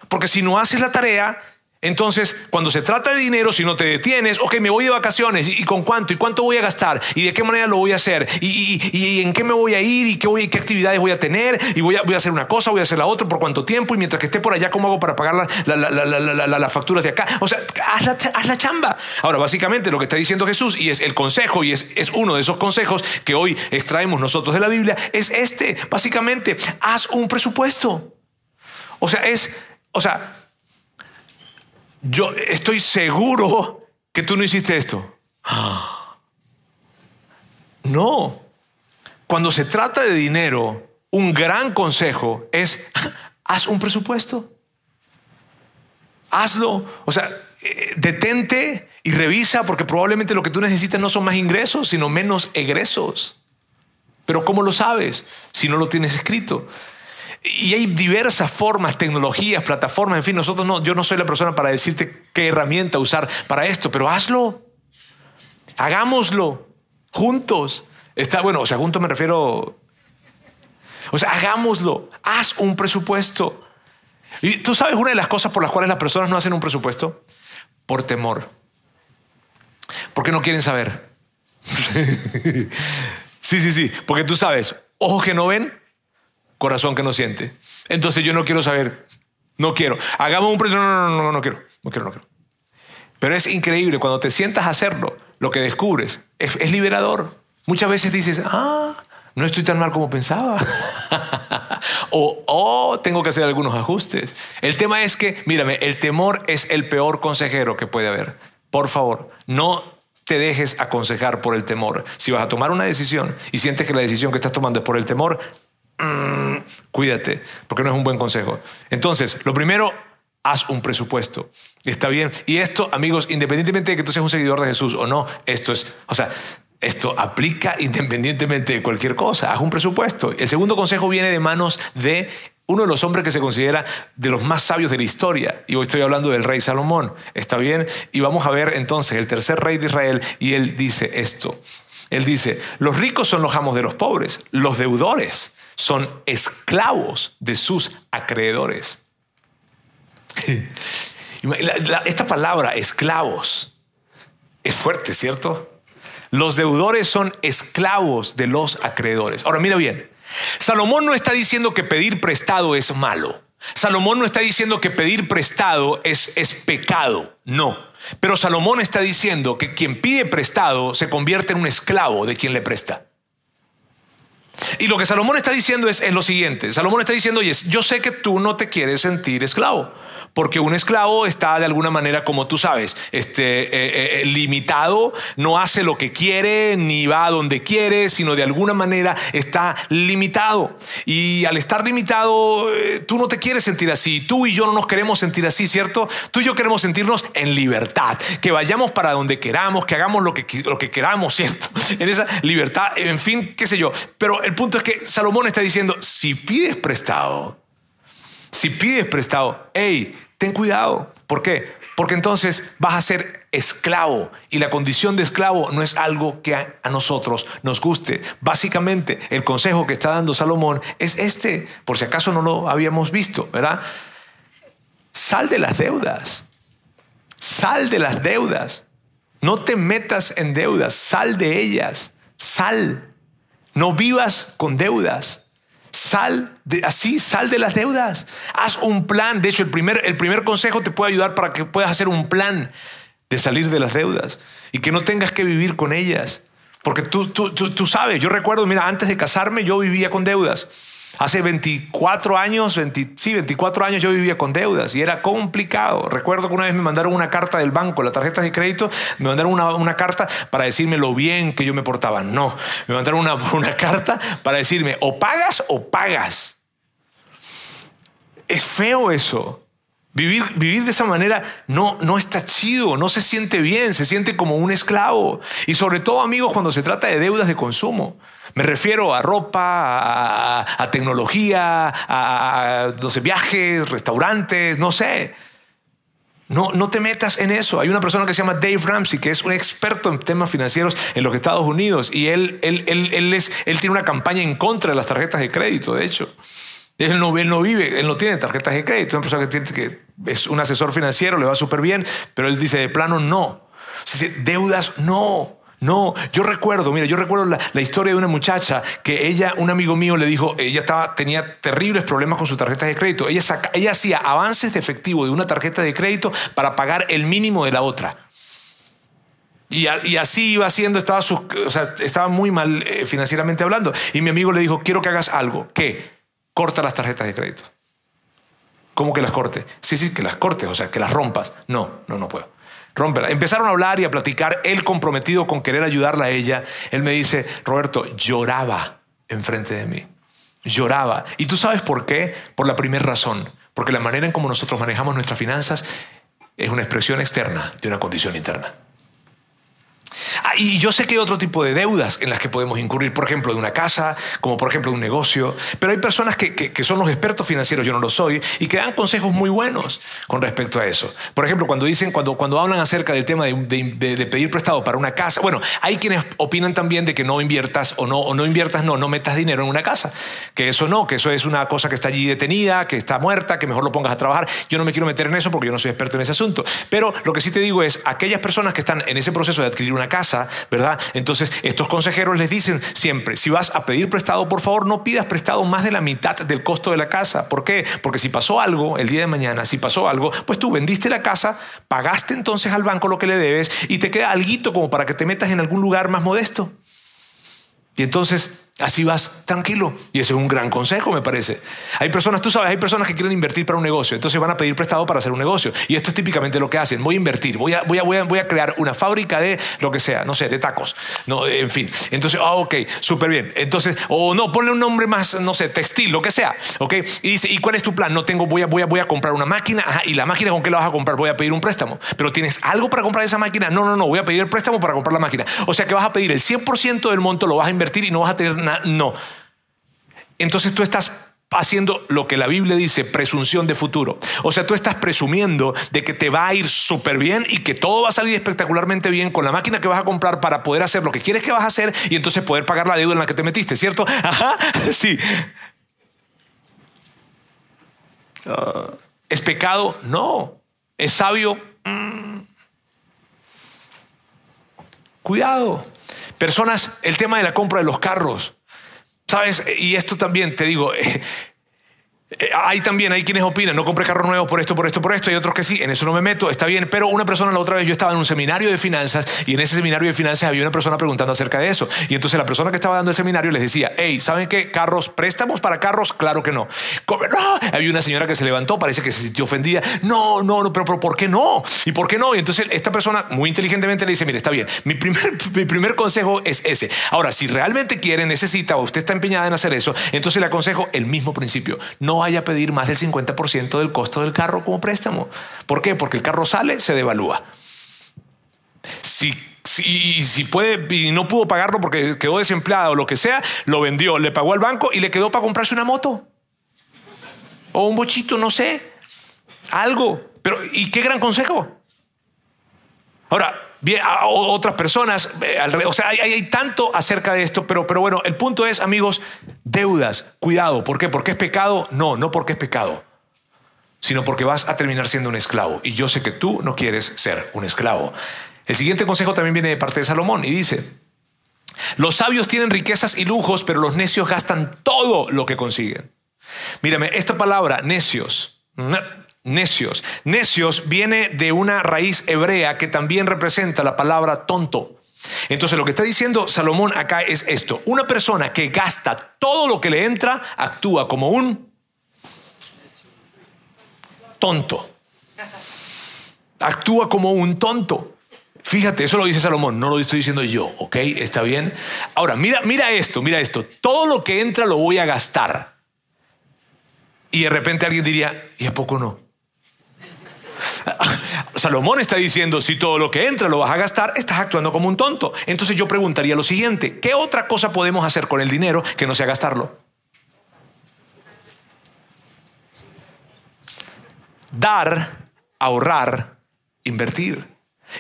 Porque si no haces la tarea, entonces, cuando se trata de dinero, si no te detienes, ok, me voy de vacaciones, ¿y, con cuánto? ¿Y cuánto voy a gastar? ¿Y de qué manera lo voy a hacer? ¿Y, en qué me voy a ir? ¿Y qué, voy, qué actividades voy a tener? ¿Y voy a, voy a, hacer una cosa, voy a hacer la otra? ¿Por cuánto tiempo? Y mientras que esté por allá, ¿cómo hago para pagar las facturas de acá? O sea, haz la, haz la, chamba. Ahora, básicamente lo que está diciendo Jesús, y es el consejo, y es, es uno de esos consejos que hoy extraemos nosotros de la Biblia, es este. Básicamente, haz un presupuesto. O sea, es, o sea, yo estoy seguro que tú no hiciste esto. No. Cuando se trata de dinero, un gran consejo es, haz un presupuesto. Hazlo. O sea, eh, detente y revisa porque probablemente lo que tú necesitas no son más ingresos, sino menos egresos. Pero ¿cómo lo sabes si no lo tienes escrito? Y hay diversas formas, tecnologías, plataformas, en fin, nosotros no, yo no soy la persona para decirte qué herramienta usar para esto, pero hazlo. Hagámoslo juntos. Está bueno, o sea, juntos me refiero o sea, hagámoslo. Haz un presupuesto. Y tú sabes una de las cosas por las cuales las personas no hacen un presupuesto por temor. Porque no quieren saber. sí, sí, sí, porque tú sabes, ojos que no ven, corazón que no siente. Entonces yo no quiero saber, no quiero. Hagamos un no, no, no, no, no quiero, no quiero, no quiero. Pero es increíble cuando te sientas a hacerlo, lo que descubres es, liberador. Muchas veces dices, ah, no estoy tan mal como pensaba. o, oh, tengo que hacer algunos ajustes. El tema es que, mírame, el temor es el peor consejero que puede haber. Por favor, no te dejes aconsejar por el temor. Si vas a tomar una decisión y sientes que la decisión que estás tomando es por el temor, Mm, cuídate, porque no es un buen consejo. Entonces, lo primero, haz un presupuesto. Está bien. Y esto, amigos, independientemente de que tú seas un seguidor de Jesús o no, esto es, o sea, esto aplica independientemente de cualquier cosa. Haz un presupuesto. El segundo consejo viene de manos de uno de los hombres que se considera de los más sabios de la historia. Y hoy estoy hablando del rey Salomón. ¿Está bien? Y vamos a ver entonces el tercer rey de Israel. Y él dice esto. Él dice, los ricos son los amos de los pobres, los deudores son esclavos de sus acreedores. Esta palabra, esclavos, es fuerte, ¿cierto? Los deudores son esclavos de los acreedores. Ahora mira bien, Salomón no está diciendo que pedir prestado es malo. Salomón no está diciendo que pedir prestado es, es pecado, no. Pero Salomón está diciendo que quien pide prestado se convierte en un esclavo de quien le presta. Y lo que Salomón está diciendo es, lo siguiente. Salomón está diciendo, oye, yo sé que tú no te quieres sentir esclavo porque un esclavo está de alguna manera, como tú sabes, este, eh, eh, eh, limitado, no hace lo que quiere, ni va a donde quiere, sino de alguna manera está limitado. Y al estar limitado, tú no te quieres sentir así, tú y yo no nos queremos sentir así, ¿cierto? Tú y yo queremos sentirnos en libertad, que vayamos para donde queramos, que hagamos lo que, lo que queramos, ¿cierto? En esa libertad, en fin, qué sé yo. Pero el punto es que Salomón está diciendo, si pides prestado, si pides prestado, hey, ten cuidado. ¿Por qué? Porque entonces vas a ser esclavo y la condición de esclavo no es algo que a, nosotros nos guste. Básicamente, el consejo que está dando Salomón es este, por si acaso no lo habíamos visto, ¿verdad? Sal de las deudas. Sal de las deudas. No te metas en deudas, sal de ellas. Sal. No vivas con deudas. Sal de, así, sal de las deudas. Haz un plan. De hecho, el primer, el primer consejo te puede ayudar para que puedas hacer un plan de salir de las deudas y que no tengas que vivir con ellas. Porque tú, tú, tú, sabes, yo recuerdo, mira, antes de casarme yo vivía con deudas. Hace 24 años, sí, 24 años yo vivía con deudas y era complicado. Recuerdo que una vez me mandaron una carta del banco, las tarjetas de crédito, me mandaron una, carta para decirme lo bien que yo me portaba. No, me mandaron una, una carta para decirme o pagas o pagas. Es feo eso. Vivir, vivir, de esa manera no, no está chido, no se siente bien, se siente como un esclavo. Y sobre todo, amigos, cuando se trata de deudas de consumo. Me refiero a ropa, a, tecnología, a, viajes, restaurantes, no sé. No, no te metas en eso. Hay una persona que se llama Dave Ramsey, que es un experto en temas financieros en los Estados Unidos, y él, él, él, es, él tiene una campaña en contra de las tarjetas de crédito, de hecho. Él no, él no vive, él no tiene tarjetas de crédito. Una persona que es un asesor financiero, le va súper bien, pero él dice de plano no. Deudas no. No, yo recuerdo, mira, yo recuerdo la, historia de una muchacha que ella, un amigo mío le dijo, ella estaba, tenía terribles problemas con sus tarjetas de crédito. Ella, ella hacía avances de efectivo de una tarjeta de crédito para pagar el mínimo de la otra. Y, así iba haciendo, estaba, o sea, estaba muy mal eh, financieramente hablando. Y mi amigo le dijo, quiero que hagas algo. ¿Qué? Corta las tarjetas de crédito. ¿Cómo que las corte? Sí, sí, que las cortes, o sea, que las rompas. No, no, no puedo. Empezaron a hablar y a platicar, él comprometido con querer ayudarla a ella. Él me dice, Roberto, lloraba enfrente de mí. Lloraba. ¿Y tú sabes por qué? Por la primera razón. Porque la manera en cómo nosotros manejamos nuestras finanzas es una expresión externa de una condición interna. Ah, y yo sé que hay otro tipo de deudas en las que podemos incurrir, por ejemplo, de una casa, como por ejemplo de un negocio, pero hay personas que, que, son los expertos financieros, yo no lo soy, y que dan consejos muy buenos con respecto a eso. Por ejemplo, cuando dicen, cuando, cuando hablan acerca del tema de, de, pedir prestado para una casa, bueno, hay quienes opinan también de que no inviertas o no, o no inviertas, no, no metas dinero en una casa, que eso no, que eso es una cosa que está allí detenida, que está muerta, que mejor lo pongas a trabajar. Yo no me quiero meter en eso porque yo no soy experto en ese asunto, pero lo que sí te digo es, aquellas personas que están en ese proceso de adquirir una casa, ¿verdad? Entonces, estos consejeros les dicen siempre, si vas a pedir prestado, por favor, no pidas prestado más de la mitad del costo de la casa. ¿Por qué? Porque si pasó algo el día de mañana, si pasó algo, pues tú vendiste la casa, pagaste entonces al banco lo que le debes y te queda algo como para que te metas en algún lugar más modesto. Y entonces Así vas tranquilo. Y ese es un gran consejo, me parece. Hay personas, tú sabes, hay personas que quieren invertir para un negocio, entonces van a pedir prestado para hacer un negocio. Y esto es típicamente lo que hacen. Voy a invertir, voy a, voy a, voy a, crear una fábrica de lo que sea, no sé, de tacos. No, en fin. Entonces, ah, ok, súper bien. Entonces, o no, ponle un nombre más, no sé, textil, lo que sea. Ok. Y dice, ¿y cuál es tu plan? No tengo, voy a, voy a, voy a comprar una máquina. ¿y la máquina con qué la vas a comprar? Voy a pedir un préstamo. Pero ¿tienes algo para comprar esa máquina? No, no, no, voy a pedir el préstamo para comprar la máquina. O sea que vas a pedir el 100% del monto, lo vas a invertir y no vas a tener No entonces tú estás haciendo lo que la Biblia dice, presunción de futuro. O sea, tú estás presumiendo de que te va a ir súper bien y que todo va a salir espectacularmente bien con la máquina que vas a comprar para poder hacer lo que quieres que vas a hacer y entonces poder pagar la deuda en la que te metiste, ¿cierto? Ajá, sí. Ah, ¿Es pecado? No. ¿Es sabio? Mm. Cuidado. Personas, el tema de la compra de los carros. ¿Sabes? Y esto también te digo, Eh, hay también, hay quienes opinan, no compré carros nuevos por esto, por esto, por esto, y otros que sí, en eso no me meto, está bien, pero una persona la otra vez yo estaba en un seminario de finanzas y en ese seminario de finanzas había una persona preguntando acerca de eso. Y entonces la persona que estaba dando el seminario les decía, hey, ¿saben qué? ¿Carros? ¿Préstamos para carros? Claro que no. no. Había una señora que se levantó, parece que se sintió ofendida. No, no, no, pero, pero ¿por qué no? ¿Y por qué no? Y entonces esta persona muy inteligentemente le dice, mire, está bien, mi primer, mi primer consejo es ese. Ahora, si realmente quiere, necesita o usted está empeñada en hacer eso, entonces le aconsejo el mismo principio. No vaya a pedir más del 50% del costo del carro como préstamo. ¿Por qué? Porque el carro sale, se devalúa. Si si, puede y no pudo pagarlo porque quedó desempleado o lo que sea, lo vendió, le pagó al banco y le quedó para comprarse una moto. O un bochito, no sé. Algo. Pero, ¿y qué gran consejo? Ahora, bien, otras personas, eh, o sea, hay, hay, tanto acerca de esto, pero, pero bueno, el punto es, amigos, deudas, cuidado. ¿Por qué? ¿Porque es pecado? No, no porque es pecado, sino porque vas a terminar siendo un esclavo. Y yo sé que tú no quieres ser un esclavo. El siguiente consejo también viene de parte de Salomón y dice, los sabios tienen riquezas y lujos, pero los necios gastan todo lo que consiguen. Mírame, esta palabra, necios, necios. Necios viene de una raíz hebrea que también representa la palabra tonto. Entonces lo que está diciendo Salomón acá es esto. Una persona que gasta todo lo que le entra actúa como un tonto. Actúa como un tonto. Fíjate, eso lo dice Salomón, no lo estoy diciendo yo, ¿ok? ¿Está bien? Ahora, mira, mira esto, mira esto. Todo lo que entra lo voy a gastar. Y de repente alguien diría, ¿y a poco no? Salomón está diciendo, si todo lo que entra lo vas a gastar, estás actuando como un tonto. Entonces yo preguntaría lo siguiente, ¿qué otra cosa podemos hacer con el dinero que no sea gastarlo? Dar, ahorrar, invertir.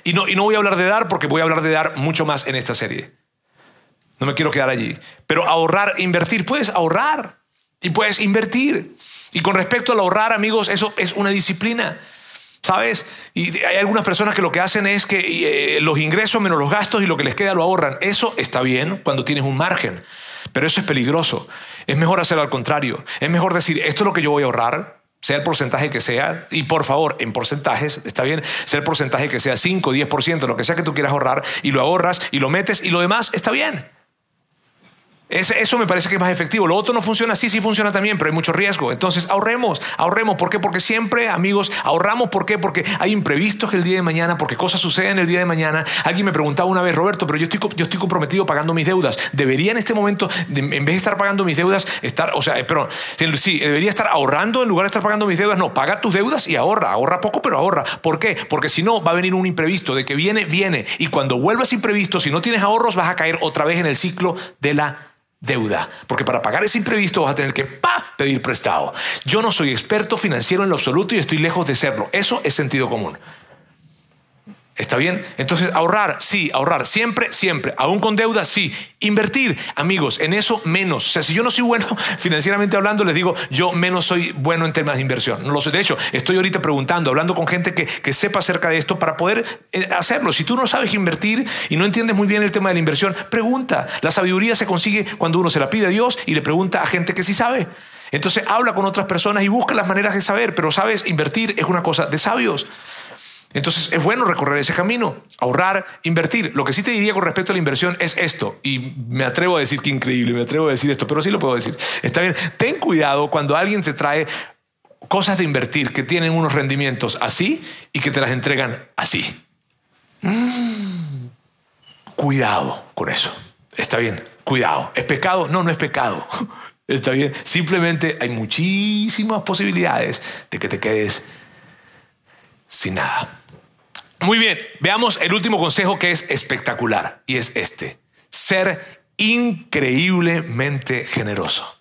Y no, y no voy a hablar de dar porque voy a hablar de dar mucho más en esta serie. No me quiero quedar allí. Pero ahorrar, invertir, puedes ahorrar y puedes invertir. Y con respecto al ahorrar, amigos, eso es una disciplina. ¿Sabes? Y hay algunas personas que lo que hacen es que eh, los ingresos menos los gastos y lo que les queda lo ahorran. Eso está bien cuando tienes un margen, pero eso es peligroso. Es mejor hacerlo al contrario. Es mejor decir, esto es lo que yo voy a ahorrar, sea el porcentaje que sea, y por favor, en porcentajes, está bien, sea el porcentaje que sea 5, 10%, lo que sea que tú quieras ahorrar, y lo ahorras y lo metes y lo demás está bien. Eso me parece que es más efectivo. Lo otro no funciona así, sí funciona también, pero hay mucho riesgo. Entonces ahorremos, ahorremos. ¿Por qué? Porque siempre, amigos, ahorramos. ¿Por qué? Porque hay imprevistos el día de mañana, porque cosas suceden el día de mañana. Alguien me preguntaba una vez, Roberto, pero yo estoy, yo estoy comprometido pagando mis deudas. ¿Debería en este momento, en vez de estar pagando mis deudas, estar, o sea, eh, pero sí, debería estar ahorrando en lugar de estar pagando mis deudas? No, paga tus deudas y ahorra. Ahorra poco, pero ahorra. ¿Por qué? Porque si no, va a venir un imprevisto. De que viene, viene. Y cuando vuelvas imprevisto, si no tienes ahorros, vas a caer otra vez en el ciclo de la deuda, porque para pagar ese imprevisto vas a tener que pa, pedir prestado. Yo no soy experto financiero en lo absoluto y estoy lejos de serlo. Eso es sentido común. ¿Está bien? Entonces, ahorrar, sí, ahorrar, siempre, siempre. Aún con deuda, sí. Invertir, amigos, en eso menos. O sea, si yo no soy bueno financieramente hablando, les digo, yo menos soy bueno en temas de inversión. No lo sé. De hecho, estoy ahorita preguntando, hablando con gente que, que sepa acerca de esto para poder eh, hacerlo. Si tú no sabes invertir y no entiendes muy bien el tema de la inversión, pregunta. La sabiduría se consigue cuando uno se la pide a Dios y le pregunta a gente que sí sabe. Entonces habla con otras personas y busca las maneras de saber, pero sabes, invertir es una cosa de sabios. Entonces es bueno recorrer ese camino, ahorrar, invertir. Lo que sí te diría con respecto a la inversión es esto, y me atrevo a decir que increíble, me atrevo a decir esto, pero sí lo puedo decir. Está bien, ten cuidado cuando alguien te trae cosas de invertir que tienen unos rendimientos así y que te las entregan así. Mm. Cuidado con eso. Está bien, cuidado. ¿Es pecado? No, no es pecado. Está bien. Simplemente hay muchísimas posibilidades de que te quedes sin nada. Muy bien, veamos el último consejo que es espectacular y es este. Ser increíblemente generoso.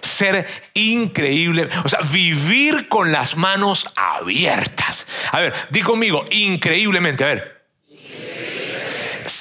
Ser increíble, o sea, vivir con las manos abiertas. A ver, di conmigo, increíblemente, a ver,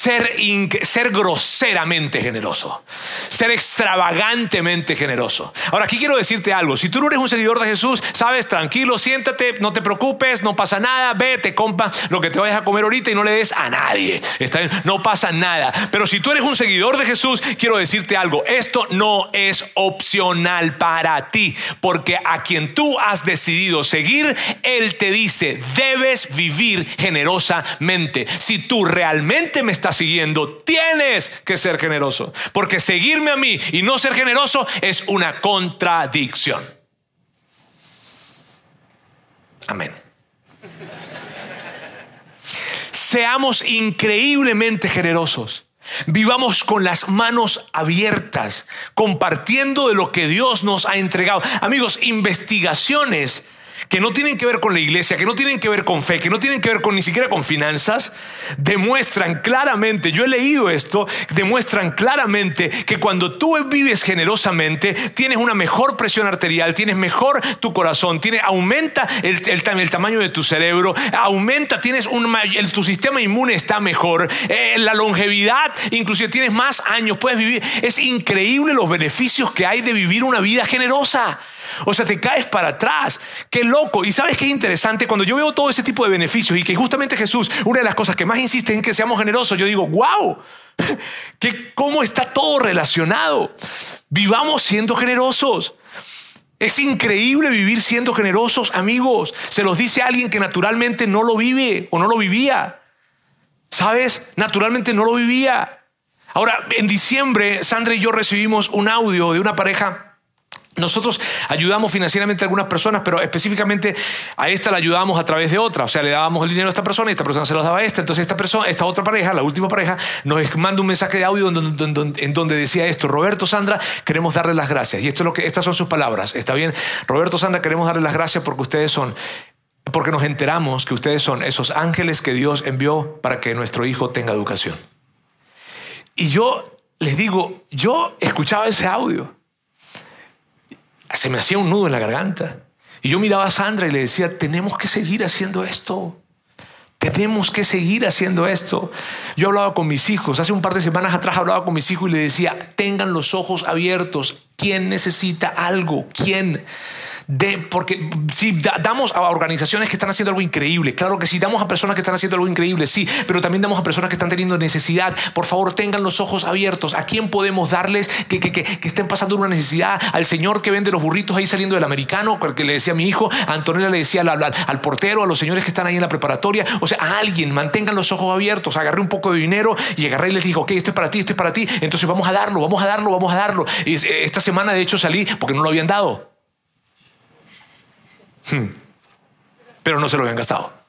ser, ser groseramente generoso, ser extravagantemente generoso. Ahora, aquí quiero decirte algo. Si tú no eres un seguidor de Jesús, sabes, tranquilo, siéntate, no te preocupes, no pasa nada, ve, te compra lo que te vayas a comer ahorita y no le des a nadie. Está No pasa nada. Pero si tú eres un seguidor de Jesús, quiero decirte algo. Esto no es opcional para ti, porque a quien tú has decidido seguir, Él te dice, debes vivir generosamente. Si tú realmente me estás siguiendo, tienes que ser generoso. Porque seguirme a mí y no ser generoso es una contradicción. Amén. Seamos increíblemente generosos. Vivamos con las manos abiertas, compartiendo de lo que Dios nos ha entregado. Amigos, investigaciones que no tienen que ver con la iglesia, que no tienen que ver con fe, que no tienen que ver con ni siquiera con finanzas, demuestran claramente, yo he leído esto, demuestran claramente que cuando tú vives generosamente, tienes una mejor presión arterial, tienes mejor tu corazón, tiene, aumenta el, el, tamaño de tu cerebro, aumenta, tienes un, tu sistema inmune está mejor, eh, la longevidad, inclusive tienes más años, puedes vivir. Es increíble los beneficios que hay de vivir una vida generosa. O sea, te caes para atrás. Qué loco. Y sabes qué interesante, cuando yo veo todo ese tipo de beneficios y que justamente Jesús, una de las cosas que más insiste en que seamos generosos, yo digo, wow, que cómo está todo relacionado. Vivamos siendo generosos. Es increíble vivir siendo generosos, amigos. Se los dice alguien que naturalmente no lo vive o no lo vivía. ¿Sabes? Naturalmente no lo vivía. Ahora, en diciembre, Sandra y yo recibimos un audio de una pareja nosotros ayudamos financieramente a algunas personas, pero específicamente a esta la ayudábamos a través de otra. O sea, le dábamos el dinero a esta persona y esta persona se lo daba a esta. Entonces esta persona, esta otra pareja, la última pareja, nos manda un mensaje de audio en donde, decía esto, Roberto, Sandra, queremos darle las gracias. Y esto es lo que, estas son sus palabras. ¿Está bien? Roberto, Sandra, queremos darle las gracias porque ustedes son, porque nos enteramos que ustedes son esos ángeles que Dios envió para que nuestro hijo tenga educación. Y yo les digo, yo escuchaba ese audio se me hacía un nudo en la garganta. Y yo miraba a Sandra y le decía, tenemos que seguir haciendo esto. Tenemos que seguir haciendo esto. Yo hablaba con mis hijos, hace un par de semanas atrás hablaba con mis hijos y le decía, tengan los ojos abiertos. ¿Quién necesita algo? ¿Quién? De, porque si damos a organizaciones que están haciendo algo increíble, claro que sí, damos a personas que están haciendo algo increíble, sí, pero también damos a personas que están teniendo necesidad. Por favor, tengan los ojos abiertos. ¿A quién podemos darles que, estén pasando una necesidad? Al señor que vende los burritos ahí saliendo del americano, que le decía a mi hijo, a Antonella le decía al, portero, a los señores que están ahí en la preparatoria, o sea, a alguien, mantengan los ojos abiertos. Agarré un poco de dinero y agarré y les dije, ok, esto es para ti, esto es para ti, entonces vamos a darlo, vamos a darlo, vamos a darlo. Y esta semana, de hecho, salí porque no lo habían dado. Hmm. Pero no se lo habían gastado.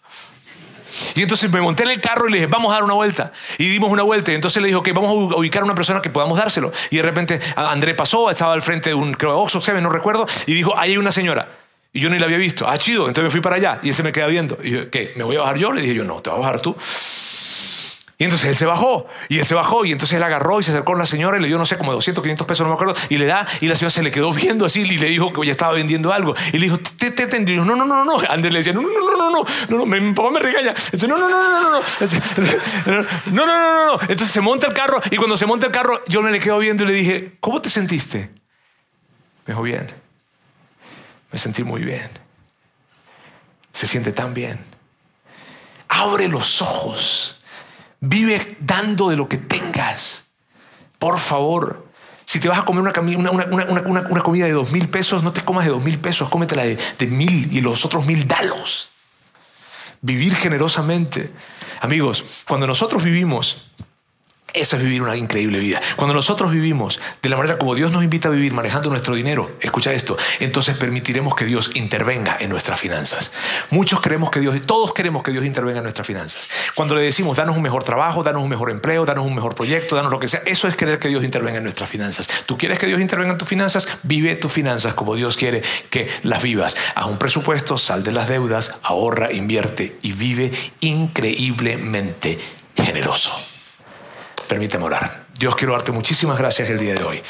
Y entonces me monté en el carro y le dije, vamos a dar una vuelta. Y dimos una vuelta. Y entonces le dije, ok, vamos a ubicar a una persona que podamos dárselo. Y de repente André pasó, estaba al frente de un, creo, Oxxo, no recuerdo, y dijo, ahí hay una señora. Y yo ni la había visto. Ah, chido. Entonces me fui para allá y ese me queda viendo. Y yo, ¿qué? ¿Me voy a bajar yo? Le dije yo, no, te vas a bajar tú. Y entonces él se bajó, y él se bajó, y entonces él agarró y se acercó a la señora y le dio, no sé, como 200, 500 pesos, no me acuerdo, y le da, y la señora se le quedó viendo así y le dijo que ya estaba vendiendo algo. Y le dijo, te, te, te, no, no, no, no. Andrés le decía, no, no, no, no, no, no, mi papá me regaña. no, no, no, no, no, no, no, no, no, no. Entonces se monta el carro, y cuando se monta el carro, yo me le quedo viendo y le dije, ¿cómo te sentiste? Me dijo, bien. Me sentí muy bien. Se siente tan bien. Abre los ojos Vive dando de lo que tengas. Por favor. Si te vas a comer una, comida de dos mil pesos, no te comas de dos mil pesos, cómetela de, de mil y los otros mil dalos. Vivir generosamente. Amigos, cuando nosotros vivimos eso es vivir una increíble vida. Cuando nosotros vivimos de la manera como Dios nos invita a vivir, manejando nuestro dinero, escucha esto, entonces permitiremos que Dios intervenga en nuestras finanzas. Muchos queremos que Dios, todos queremos que Dios intervenga en nuestras finanzas. Cuando le decimos, danos un mejor trabajo, danos un mejor empleo, danos un mejor proyecto, danos lo que sea, eso es querer que Dios intervenga en nuestras finanzas. ¿Tú quieres que Dios intervenga en tus finanzas? Vive tus finanzas como Dios quiere que las vivas. Haz un presupuesto, sal de las deudas, ahorra, invierte y vive increíblemente generoso. Permíteme orar. Dios, quiero darte muchísimas gracias el día de hoy.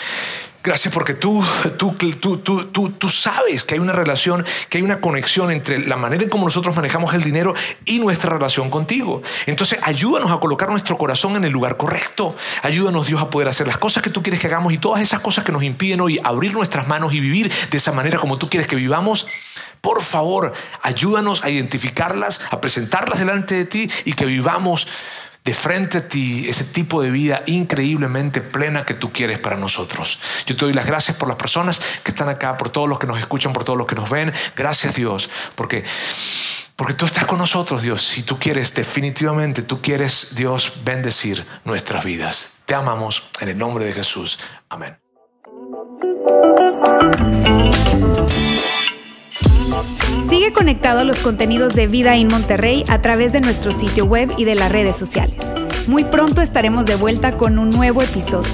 Gracias porque tú, tú, tú, tú, tú, sabes que hay una relación, que hay una conexión entre la manera en cómo nosotros manejamos el dinero y nuestra relación contigo. Entonces, ayúdanos a colocar nuestro corazón en el lugar correcto. Ayúdanos, Dios, a poder hacer las cosas que tú quieres que hagamos y todas esas cosas que nos impiden hoy abrir nuestras manos y vivir de esa manera como tú quieres que vivamos. Por favor, ayúdanos a identificarlas, a presentarlas delante de ti y que vivamos de frente a ti ese tipo de vida increíblemente plena que tú quieres para nosotros. Yo te doy las gracias por las personas que están acá, por todos los que nos escuchan, por todos los que nos ven. Gracias Dios, porque... Porque tú estás con nosotros, Dios. Si tú quieres, definitivamente, tú quieres, Dios, bendecir nuestras vidas. Te amamos en el nombre de Jesús. Amén. Sigue conectado a los contenidos de Vida en Monterrey a través de nuestro sitio web y de las redes sociales. Muy pronto estaremos de vuelta con un nuevo episodio.